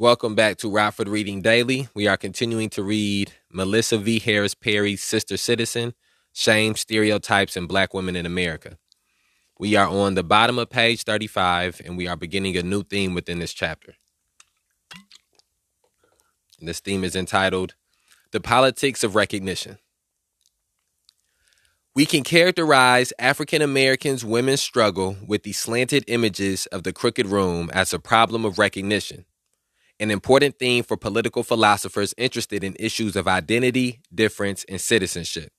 Welcome back to Rockford Reading Daily. We are continuing to read Melissa V. Harris Perry's Sister Citizen Shame, Stereotypes, and Black Women in America. We are on the bottom of page 35, and we are beginning a new theme within this chapter. And this theme is entitled The Politics of Recognition. We can characterize African Americans' women's struggle with the slanted images of the crooked room as a problem of recognition an important theme for political philosophers interested in issues of identity, difference, and citizenship.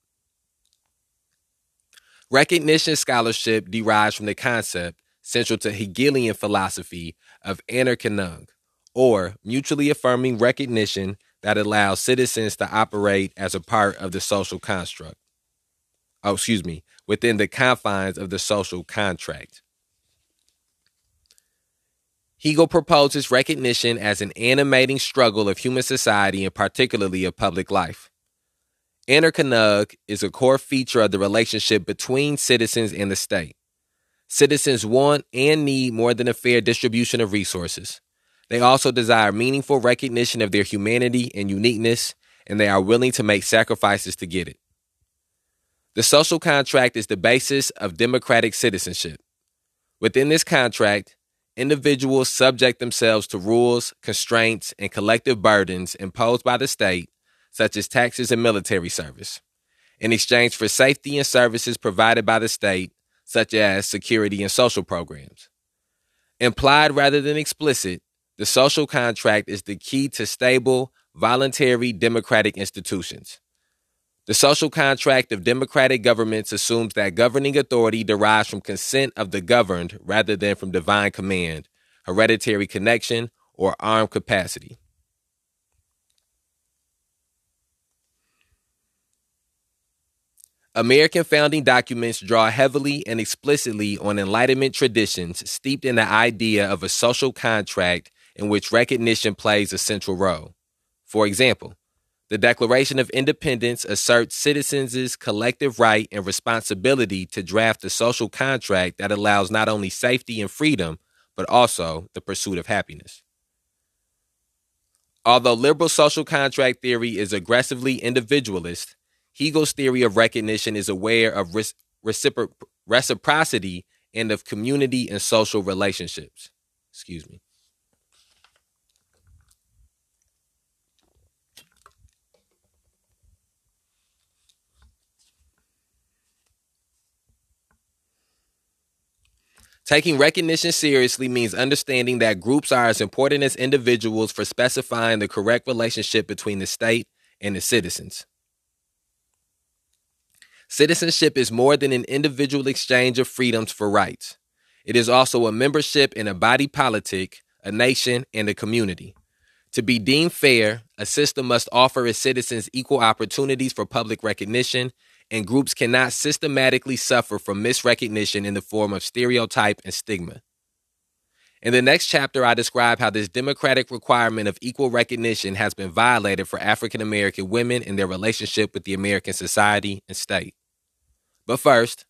Recognition scholarship derives from the concept central to Hegelian philosophy of anerkennung, or mutually affirming recognition that allows citizens to operate as a part of the social construct. Oh, excuse me, within the confines of the social contract. Hegel proposes recognition as an animating struggle of human society and particularly of public life. Anerkennung is a core feature of the relationship between citizens and the state. Citizens want and need more than a fair distribution of resources. They also desire meaningful recognition of their humanity and uniqueness, and they are willing to make sacrifices to get it. The social contract is the basis of democratic citizenship. Within this contract, individuals subject themselves to rules, constraints, and collective burdens imposed by the state, such as taxes and military service, in exchange for safety and services provided by the state, such as security and social programs. Implied rather than explicit, the social contract is the key to stable, voluntary democratic institutions. The social contract of democratic governments assumes that governing authority derives from consent of the governed rather than from divine command, hereditary connection, or armed capacity. American founding documents draw heavily and explicitly on Enlightenment traditions steeped in the idea of a social contract in which recognition plays a central role. For example, the Declaration of Independence asserts citizens' collective right and responsibility to draft a social contract that allows not only safety and freedom, but also the pursuit of happiness. Although liberal social contract theory is aggressively individualist, Hegel's theory of recognition is aware of recipro- reciprocity and of community and social relationships. Excuse me. Taking recognition seriously means understanding that groups are as important as individuals for specifying the correct relationship between the state and the citizens. Citizenship is more than an individual exchange of freedoms for rights. It is also a membership in a body politic, a nation, and a community. To be deemed fair, a system must offer its citizens equal opportunities for public recognition and groups cannot systematically suffer from misrecognition in the form of stereotype and stigma. In the next chapter, I describe how this democratic requirement of equal recognition has been violated for African American women in their relationship with the American society and state. But first,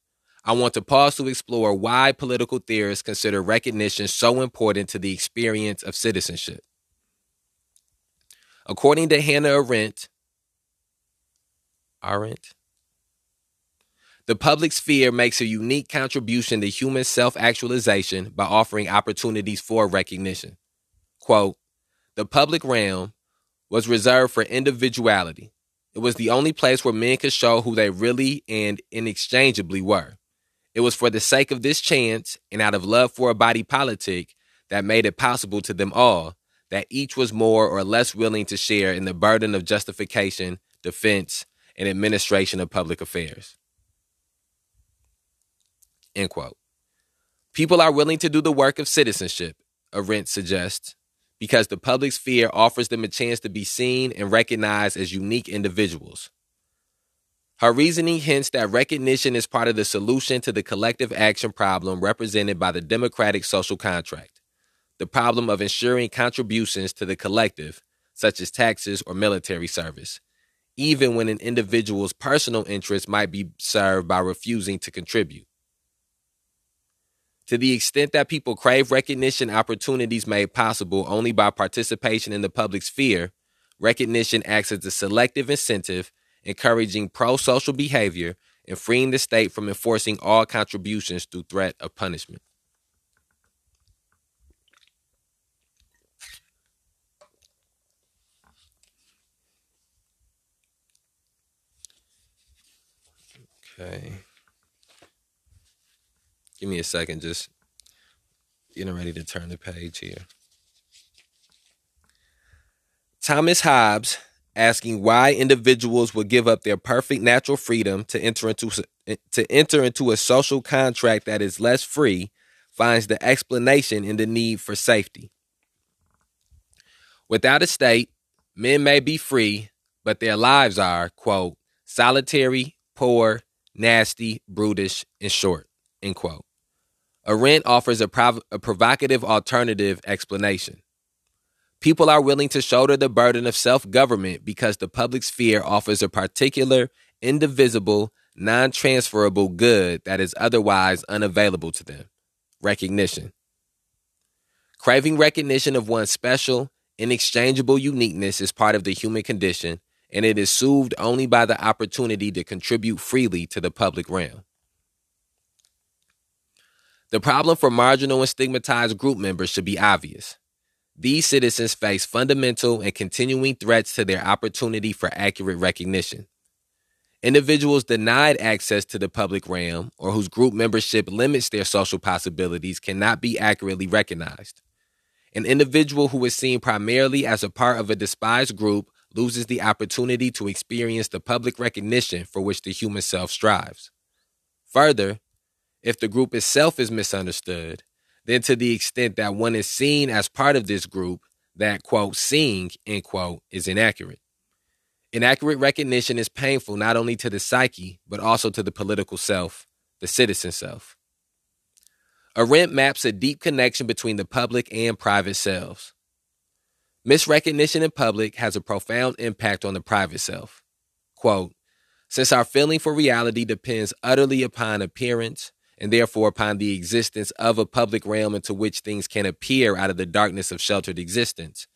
I want to pause to explore why political theorists consider recognition so important to the experience of citizenship. According to Hannah Arendt, Arendt, the public sphere makes a unique contribution to human self actualization by offering opportunities for recognition. Quote, the public realm was reserved for individuality. It was the only place where men could show who they really and inexchangeably were. It was for the sake of this chance and out of love for a body politic that made it possible to them all that each was more or less willing to share in the burden of justification, defense, and administration of public affairs. End quote. People are willing to do the work of citizenship, Arendt suggests, because the public sphere offers them a chance to be seen and recognized as unique individuals. Her reasoning hints that recognition is part of the solution to the collective action problem represented by the democratic social contract, the problem of ensuring contributions to the collective, such as taxes or military service, even when an individual's personal interests might be served by refusing to contribute. To the extent that people crave recognition opportunities made possible only by participation in the public sphere, recognition acts as a selective incentive, encouraging pro social behavior and freeing the state from enforcing all contributions through threat of punishment. Okay. Give me a second, just getting ready to turn the page here. Thomas Hobbes asking why individuals would give up their perfect natural freedom to enter into eh, to enter into a social contract that is less free finds the explanation in the need for safety. Without a state, men may be free, but their lives are, quote, solitary, poor, nasty, brutish, and short, end quote. Arendt offers a, prov- a provocative alternative explanation. People are willing to shoulder the burden of self government because the public sphere offers a particular, indivisible, non transferable good that is otherwise unavailable to them recognition. Craving recognition of one's special, inexchangeable uniqueness is part of the human condition, and it is soothed only by the opportunity to contribute freely to the public realm. The problem for marginal and stigmatized group members should be obvious. These citizens face fundamental and continuing threats to their opportunity for accurate recognition. Individuals denied access to the public realm or whose group membership limits their social possibilities cannot be accurately recognized. An individual who is seen primarily as a part of a despised group loses the opportunity to experience the public recognition for which the human self strives. Further, if the group itself is misunderstood, then to the extent that one is seen as part of this group, that quote, seeing, end quote, is inaccurate. Inaccurate recognition is painful not only to the psyche, but also to the political self, the citizen self. Arendt maps a deep connection between the public and private selves. Misrecognition in public has a profound impact on the private self. Quote, since our feeling for reality depends utterly upon appearance, and therefore upon the existence of a public realm into which things can appear out of the darkness of sheltered existence.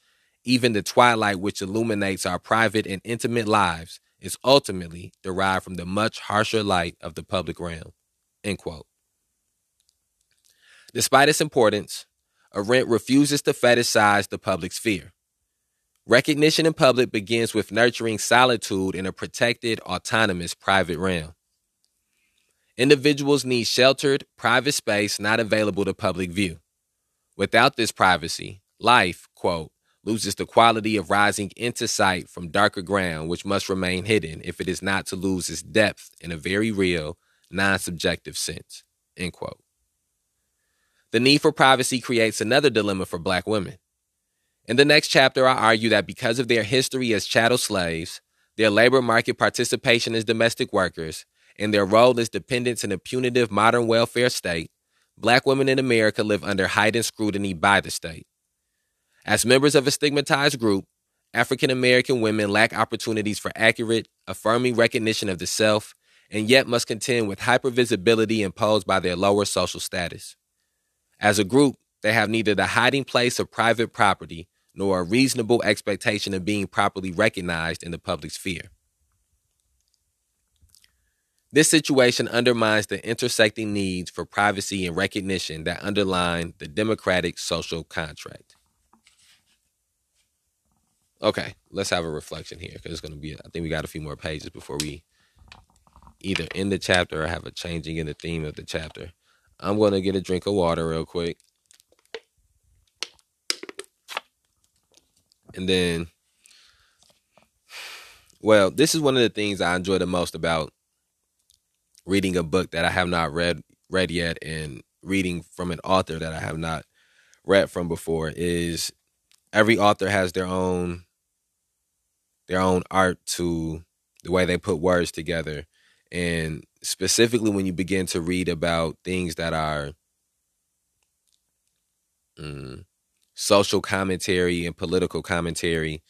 Even the twilight which illuminates our private and intimate lives is ultimately derived from the much harsher light of the public realm. End quote. Despite its importance, Arendt refuses to fetishize the public sphere. Recognition in public begins with nurturing solitude in a protected, autonomous private realm. Individuals need sheltered, private space not available to public view. Without this privacy, life, quote, loses the quality of rising into sight from darker ground, which must remain hidden if it is not to lose its depth in a very real, non subjective sense, end quote. The need for privacy creates another dilemma for black women. In the next chapter, I argue that because of their history as chattel slaves, their labor market participation as domestic workers, and their role as dependents in a punitive modern welfare state, black women in America live under heightened scrutiny by the state. As members of a stigmatized group, African American women lack opportunities for accurate, affirming recognition of the self, and yet must contend with hypervisibility imposed by their lower social status. As a group, they have neither the hiding place of private property nor a reasonable expectation of being properly recognized in the public sphere. This situation undermines the intersecting needs for privacy and recognition that underline the democratic social contract. Okay, let's have a reflection here because it's going to be, I think we got a few more pages before we either end the chapter or have a changing in the theme of the chapter. I'm going to get a drink of water real quick. And then, well, this is one of the things I enjoy the most about reading a book that I have not read read yet and reading from an author that I have not read from before is every author has their own their own art to the way they put words together. And specifically when you begin to read about things that are mm, social commentary and political commentary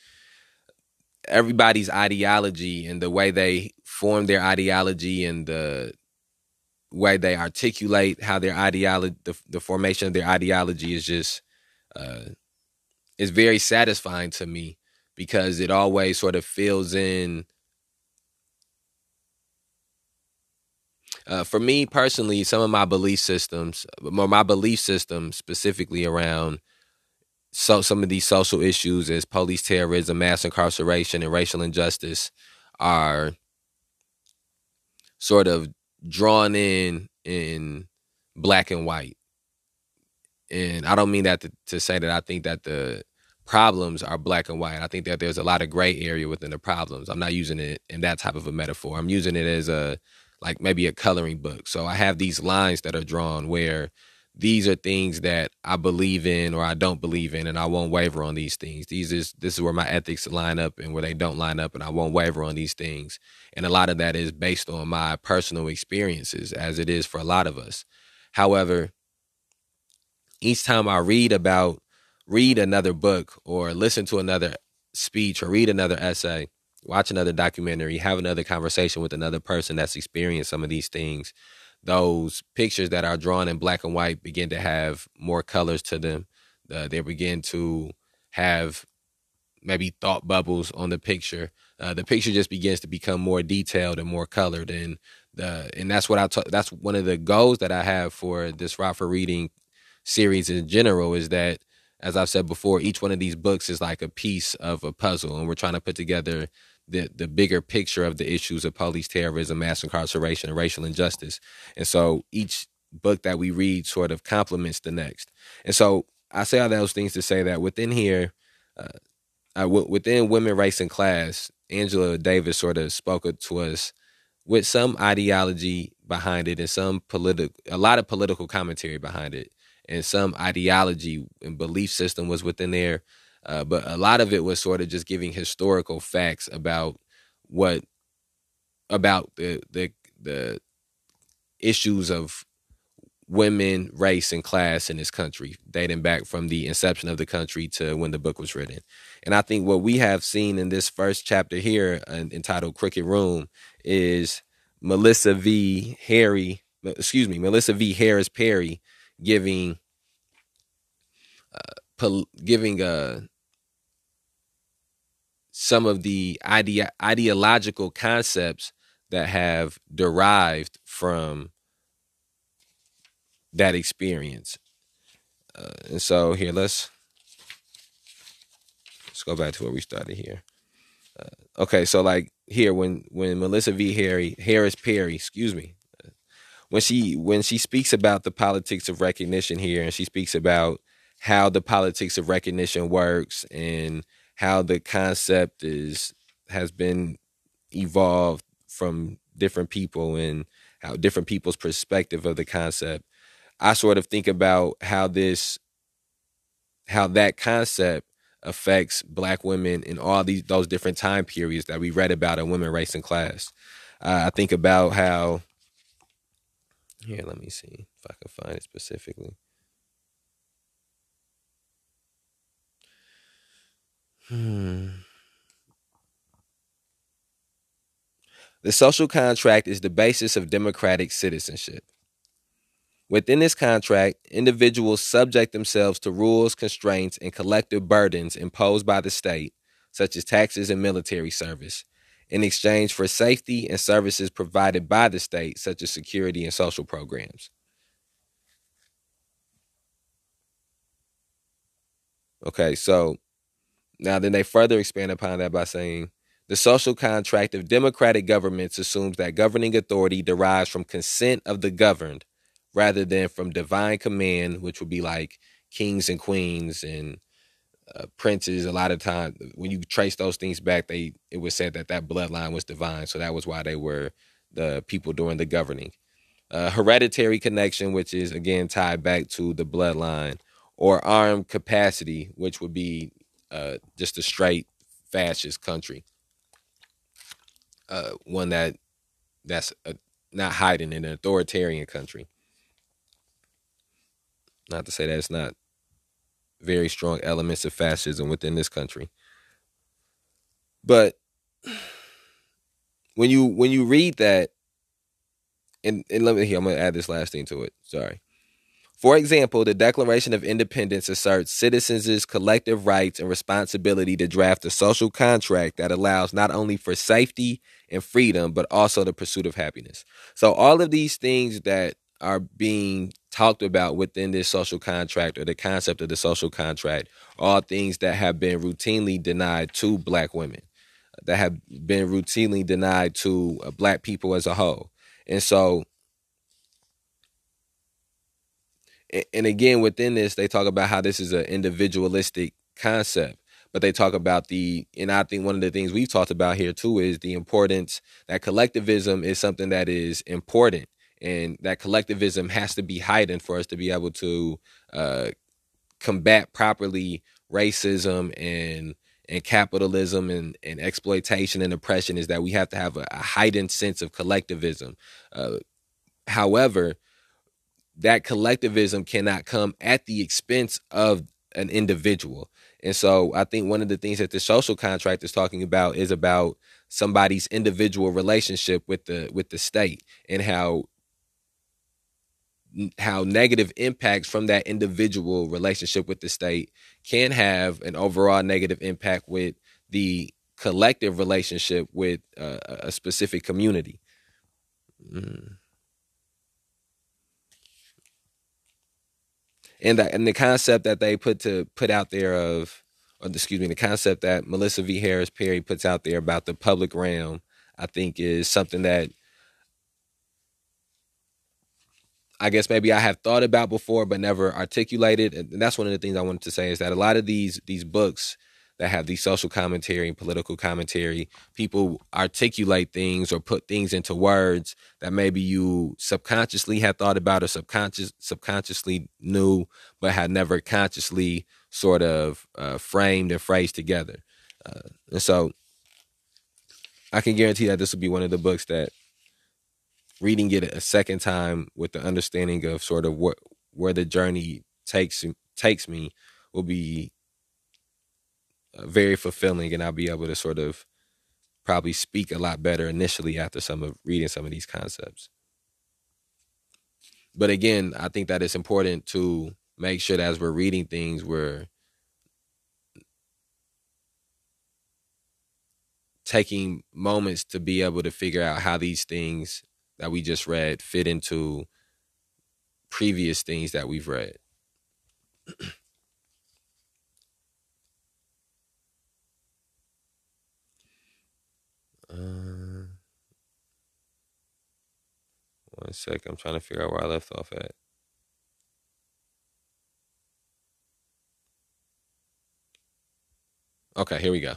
everybody's ideology and the way they form their ideology and the way they articulate how their ideology, the, the formation of their ideology is just, uh, is very satisfying to me because it always sort of fills in. Uh, for me personally, some of my belief systems, more my belief system specifically around so some of these social issues as police terrorism, mass incarceration, and racial injustice are sort of drawn in in black and white. And I don't mean that to, to say that I think that the problems are black and white. I think that there's a lot of gray area within the problems. I'm not using it in that type of a metaphor. I'm using it as a like maybe a coloring book. So I have these lines that are drawn where these are things that I believe in or I don't believe in, and I won't waver on these things. These is this is where my ethics line up and where they don't line up, and I won't waver on these things. And a lot of that is based on my personal experiences, as it is for a lot of us. However, each time I read about, read another book or listen to another speech or read another essay, watch another documentary, have another conversation with another person that's experienced some of these things those pictures that are drawn in black and white begin to have more colors to them. Uh, they begin to have maybe thought bubbles on the picture. Uh, the picture just begins to become more detailed and more colored, and the and that's what I that's one of the goals that I have for this for Reading series in general is that as I've said before, each one of these books is like a piece of a puzzle, and we're trying to put together the the bigger picture of the issues of police terrorism, mass incarceration, and racial injustice. And so each book that we read sort of complements the next. And so I say all those things to say that within here, uh, within women, race, and class, Angela Davis sort of spoke to us with some ideology behind it and some political, a lot of political commentary behind it, and some ideology and belief system was within there uh, but a lot of it was sort of just giving historical facts about what about the the the issues of women, race, and class in this country, dating back from the inception of the country to when the book was written. And I think what we have seen in this first chapter here, uh, entitled "Crooked Room," is Melissa V. Harry, excuse me, Melissa V. Harris Perry giving uh, pol- giving a uh, some of the idea, ideological concepts that have derived from that experience. Uh, and so here, let's let's go back to where we started here. Uh, okay, so like here, when when Melissa V. Harry Harris Perry, excuse me, uh, when she when she speaks about the politics of recognition here, and she speaks about how the politics of recognition works and how the concept is has been evolved from different people and how different people's perspective of the concept. I sort of think about how this how that concept affects black women in all these those different time periods that we read about in women race and class uh, i think about how here let me see if i can find it specifically The social contract is the basis of democratic citizenship. Within this contract, individuals subject themselves to rules, constraints, and collective burdens imposed by the state, such as taxes and military service, in exchange for safety and services provided by the state, such as security and social programs. Okay, so now, then they further expand upon that by saying the social contract of democratic governments assumes that governing authority derives from consent of the governed rather than from divine command, which would be like kings and queens and uh, princes. A lot of times, when you trace those things back, they it was said that that bloodline was divine, so that was why they were the people doing the governing. Uh, hereditary connection, which is again tied back to the bloodline, or armed capacity, which would be uh, just a straight fascist country. Uh, one that that's a, not hiding in an authoritarian country. Not to say that it's not very strong elements of fascism within this country, but when you when you read that, and, and let me here, I'm gonna add this last thing to it. Sorry. For example, the Declaration of Independence asserts citizens' collective rights and responsibility to draft a social contract that allows not only for safety and freedom, but also the pursuit of happiness. So, all of these things that are being talked about within this social contract or the concept of the social contract are things that have been routinely denied to black women, that have been routinely denied to uh, black people as a whole. And so, and again within this they talk about how this is an individualistic concept but they talk about the and i think one of the things we've talked about here too is the importance that collectivism is something that is important and that collectivism has to be heightened for us to be able to uh, combat properly racism and and capitalism and, and exploitation and oppression is that we have to have a, a heightened sense of collectivism. Uh, however that collectivism cannot come at the expense of an individual. And so I think one of the things that the social contract is talking about is about somebody's individual relationship with the with the state and how how negative impacts from that individual relationship with the state can have an overall negative impact with the collective relationship with uh, a specific community. Mm. And the, and the concept that they put to put out there of or excuse me the concept that Melissa V. Harris Perry puts out there about the public realm I think is something that I guess maybe I have thought about before but never articulated and that's one of the things I wanted to say is that a lot of these these books that have these social commentary and political commentary. People articulate things or put things into words that maybe you subconsciously had thought about or subconscious subconsciously knew, but had never consciously sort of uh, framed and phrased together. Uh, and so, I can guarantee that this will be one of the books that reading it a second time with the understanding of sort of what where the journey takes takes me will be very fulfilling, and I'll be able to sort of probably speak a lot better initially after some of reading some of these concepts. But again, I think that it's important to make sure that as we're reading things, we're taking moments to be able to figure out how these things that we just read fit into previous things that we've read. one sec. I'm trying to figure out where I left off at. Okay, here we go.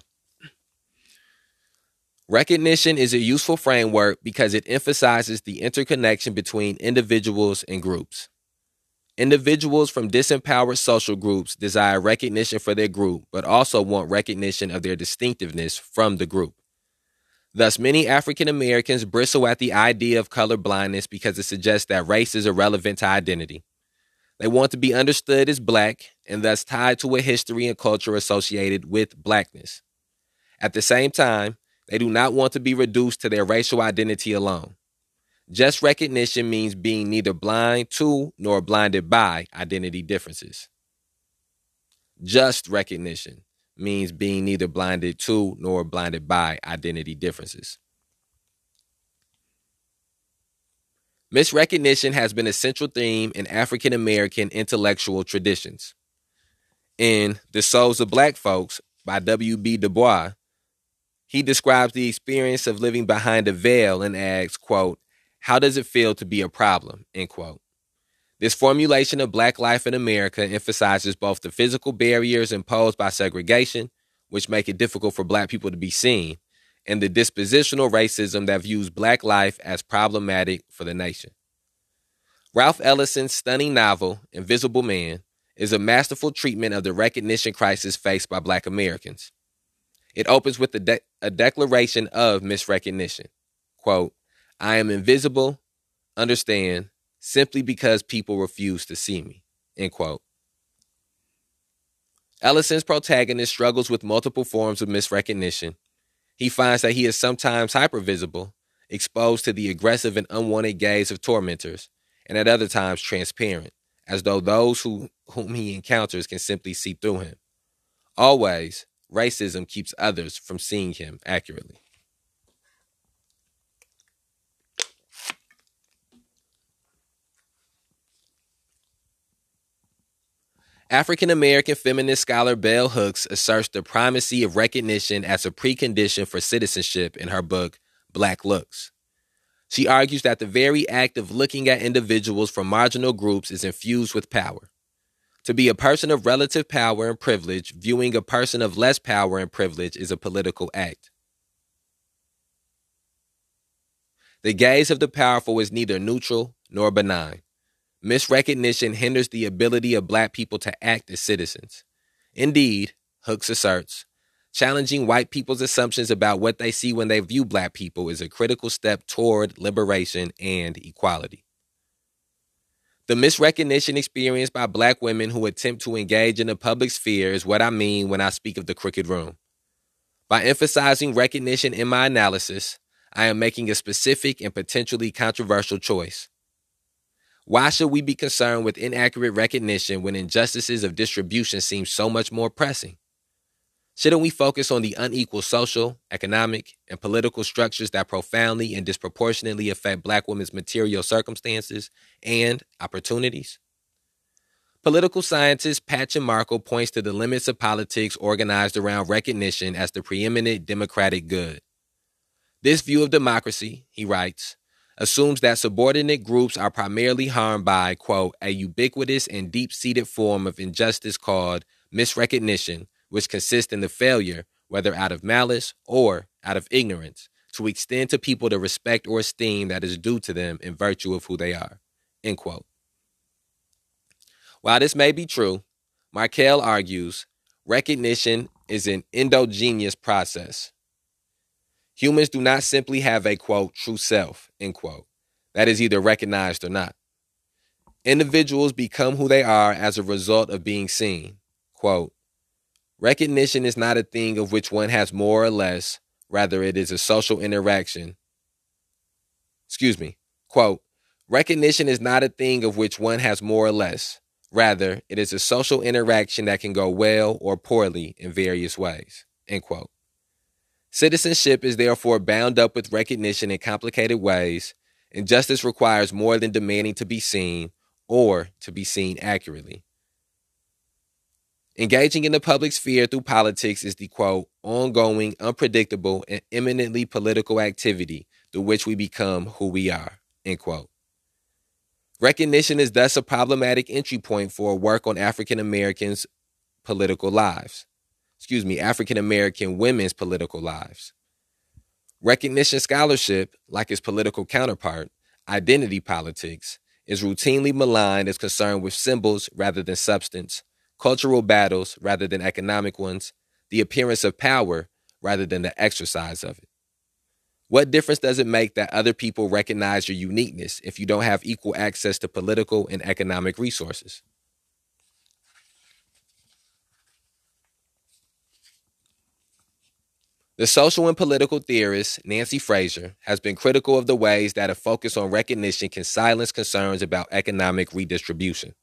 Recognition is a useful framework because it emphasizes the interconnection between individuals and groups. Individuals from disempowered social groups desire recognition for their group, but also want recognition of their distinctiveness from the group. Thus, many African Americans bristle at the idea of color blindness because it suggests that race is irrelevant to identity. They want to be understood as black and thus tied to a history and culture associated with blackness. At the same time, they do not want to be reduced to their racial identity alone. Just recognition means being neither blind to nor blinded by identity differences. Just recognition means being neither blinded to nor blinded by identity differences. Misrecognition has been a central theme in African American intellectual traditions. In The Souls of Black Folks by W.B. Du Bois, he describes the experience of living behind a veil and asks, quote, how does it feel to be a problem, end quote. This formulation of Black life in America emphasizes both the physical barriers imposed by segregation, which make it difficult for Black people to be seen, and the dispositional racism that views Black life as problematic for the nation. Ralph Ellison's stunning novel, Invisible Man, is a masterful treatment of the recognition crisis faced by Black Americans. It opens with a, de- a declaration of misrecognition. Quote, I am invisible, understand, simply because people refuse to see me. End quote. Ellison's protagonist struggles with multiple forms of misrecognition. He finds that he is sometimes hypervisible exposed to the aggressive and unwanted gaze of tormentors, and at other times transparent, as though those who, whom he encounters can simply see through him. Always, racism keeps others from seeing him accurately. African American feminist scholar Bell Hooks asserts the primacy of recognition as a precondition for citizenship in her book, Black Looks. She argues that the very act of looking at individuals from marginal groups is infused with power. To be a person of relative power and privilege, viewing a person of less power and privilege is a political act. The gaze of the powerful is neither neutral nor benign. Misrecognition hinders the ability of black people to act as citizens. Indeed, Hooks asserts, challenging white people's assumptions about what they see when they view black people is a critical step toward liberation and equality. The misrecognition experienced by black women who attempt to engage in the public sphere is what I mean when I speak of the crooked room. By emphasizing recognition in my analysis, I am making a specific and potentially controversial choice. Why should we be concerned with inaccurate recognition when injustices of distribution seem so much more pressing? Shouldn't we focus on the unequal social, economic, and political structures that profoundly and disproportionately affect Black women's material circumstances and opportunities? Political scientist Patchen Markell points to the limits of politics organized around recognition as the preeminent democratic good. This view of democracy, he writes, assumes that subordinate groups are primarily harmed by, quote, a ubiquitous and deep seated form of injustice called misrecognition, which consists in the failure, whether out of malice or out of ignorance, to extend to people the respect or esteem that is due to them in virtue of who they are, end quote. While this may be true, Markell argues recognition is an endogenous process Humans do not simply have a quote, true self, end quote, that is either recognized or not. Individuals become who they are as a result of being seen. Quote, recognition is not a thing of which one has more or less, rather, it is a social interaction. Excuse me. Quote, recognition is not a thing of which one has more or less. Rather, it is a social interaction that can go well or poorly in various ways. End quote. Citizenship is therefore bound up with recognition in complicated ways, and justice requires more than demanding to be seen or to be seen accurately. Engaging in the public sphere through politics is the quote, ongoing, unpredictable, and eminently political activity through which we become who we are, end quote. Recognition is thus a problematic entry point for work on African Americans' political lives excuse me, African American women's political lives. Recognition scholarship, like its political counterpart, identity politics, is routinely maligned as concerned with symbols rather than substance, cultural battles rather than economic ones, the appearance of power rather than the exercise of it. What difference does it make that other people recognize your uniqueness if you don't have equal access to political and economic resources? The social and political theorist Nancy Fraser has been critical of the ways that a focus on recognition can silence concerns about economic redistribution.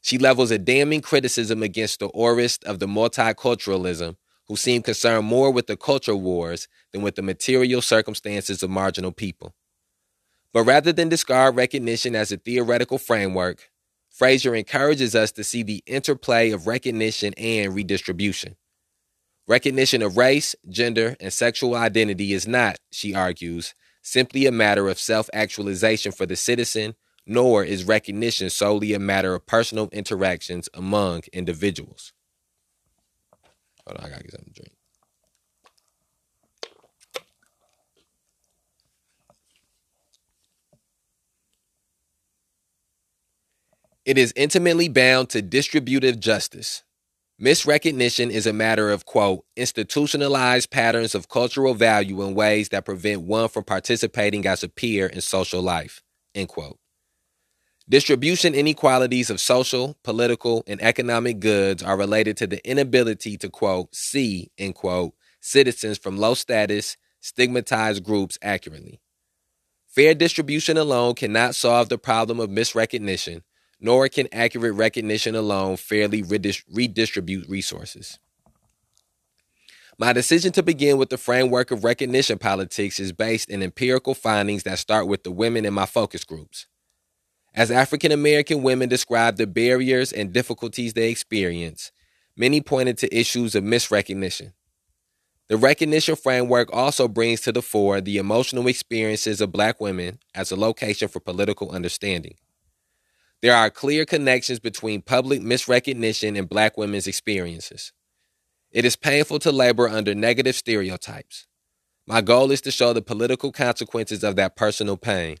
She levels a damning criticism against the aurists of the multiculturalism who seem concerned more with the culture wars than with the material circumstances of marginal people. But rather than discard recognition as a theoretical framework, Fraser encourages us to see the interplay of recognition and redistribution. Recognition of race, gender, and sexual identity is not, she argues, simply a matter of self actualization for the citizen, nor is recognition solely a matter of personal interactions among individuals. Hold on, I gotta get something to drink. It is intimately bound to distributive justice. Misrecognition is a matter of, quote, institutionalized patterns of cultural value in ways that prevent one from participating as a peer in social life, end quote. Distribution inequalities of social, political, and economic goods are related to the inability to, quote, see, end quote, citizens from low status, stigmatized groups accurately, Fair distribution alone cannot solve the problem of misrecognition, nor can accurate recognition alone fairly redistribute resources. My decision to begin with the framework of recognition politics is based in empirical findings that start with the women in my focus groups. As African American women describe the barriers and difficulties they experience, many pointed to issues of misrecognition. The recognition framework also brings to the fore the emotional experiences of Black women as a location for political understanding. There are clear connections between public misrecognition and Black women's experiences. It is painful to labor under negative stereotypes. My goal is to show the political consequences of that personal pain.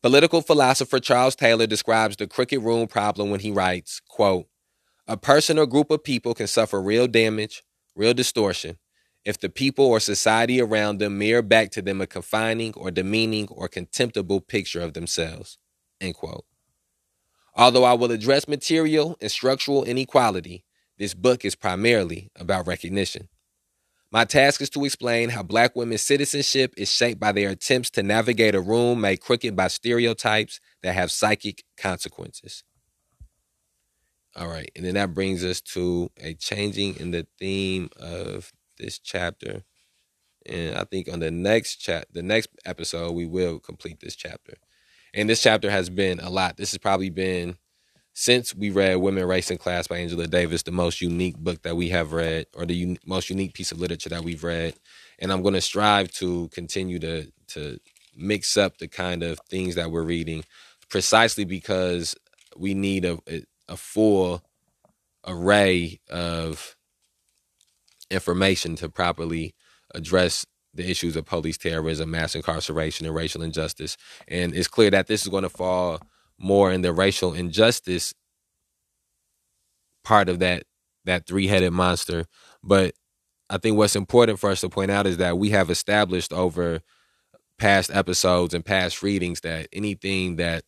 Political philosopher Charles Taylor describes the crooked room problem when he writes, quote, a person or group of people can suffer real damage, real distortion, if the people or society around them mirror back to them a confining or demeaning or contemptible picture of themselves. End quote. Although I will address material and structural inequality, this book is primarily about recognition. My task is to explain how black women's citizenship is shaped by their attempts to navigate a room made crooked by stereotypes that have psychic consequences. All right, and then that brings us to a changing in the theme of this chapter. And I think on the next chat, the next episode, we will complete this chapter. And this chapter has been a lot. This has probably been since we read Women, Race, and Class by Angela Davis, the most unique book that we have read, or the un- most unique piece of literature that we've read. And I'm going to strive to continue to to mix up the kind of things that we're reading, precisely because we need a a full array of information to properly address the issues of police terrorism, mass incarceration, and racial injustice. And it's clear that this is going to fall more in the racial injustice part of that that three-headed monster but i think what's important for us to point out is that we have established over past episodes and past readings that anything that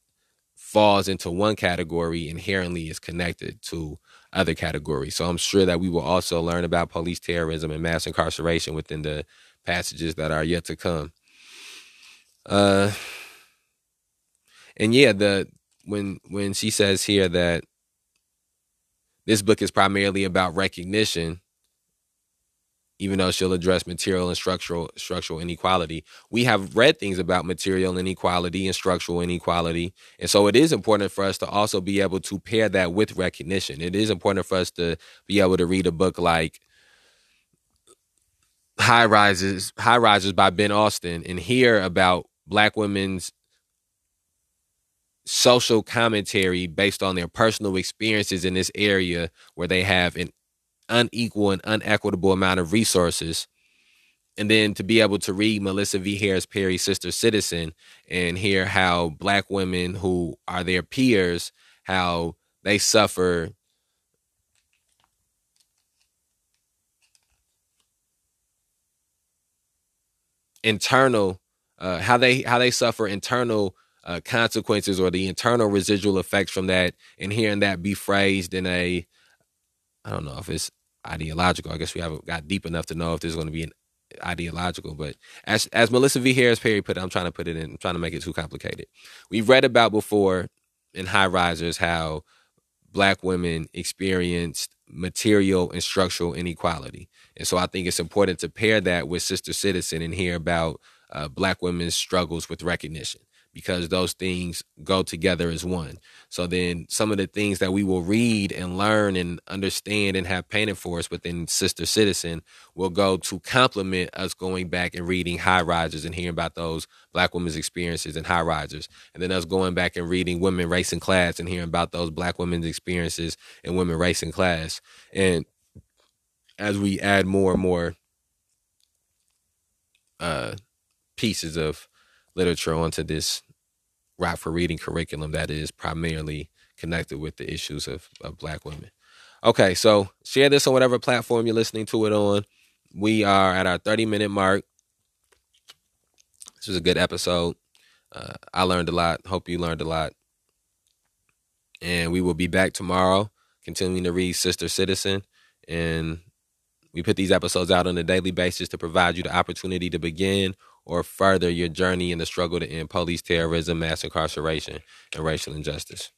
falls into one category inherently is connected to other categories so i'm sure that we will also learn about police terrorism and mass incarceration within the passages that are yet to come. Uh and yeah the when when she says here that this book is primarily about recognition even though she'll address material and structural structural inequality we have read things about material inequality and structural inequality. And so it is important for us to also be able to pair that with recognition. It is important for us to be able to read a book like high rises high rises by ben Austen and hear about black women's social commentary based on their personal experiences in this area where they have an unequal and unequitable amount of resources. And then to be able to read Melissa V. Harris Perry's Sister Citizen and hear how black women who are their peers, how they suffer internal uh, how they how they suffer internal uh, consequences or the internal residual effects from that and hearing that be phrased in a i don't know if it's ideological i guess we haven't got deep enough to know if there's going to be an ideological but as as melissa v. Harris perry put it i'm trying to put it in I'm trying to make it too complicated. We've read about before in high risers how black women experienced material and structural inequality and so i think it's important to pair that with sister citizen and hear about uh, black women's struggles with recognition because those things go together as one. So then some of the things that we will read and learn and understand and have painted for us within Sister Citizen will go to complement us going back and reading High Risers and hearing about those black women's experiences in High Risers. And then us going back and reading Women, Race, and Class and hearing about those black women's experiences in Women, Race, and Class. And as we add more and more uh, pieces of literature onto this Rock for Reading curriculum that is primarily connected with the issues of, of black women. Okay, so share this on whatever platform you're listening to it on. We are at our 30 minute mark. This was a good episode. Uh, I learned a lot. Hope you learned a lot. And we will be back tomorrow, continuing to read Sister Citizen. And we put these episodes out on a daily basis to provide you the opportunity to begin or further your journey in the struggle to end police terrorism, mass incarceration, and racial injustice.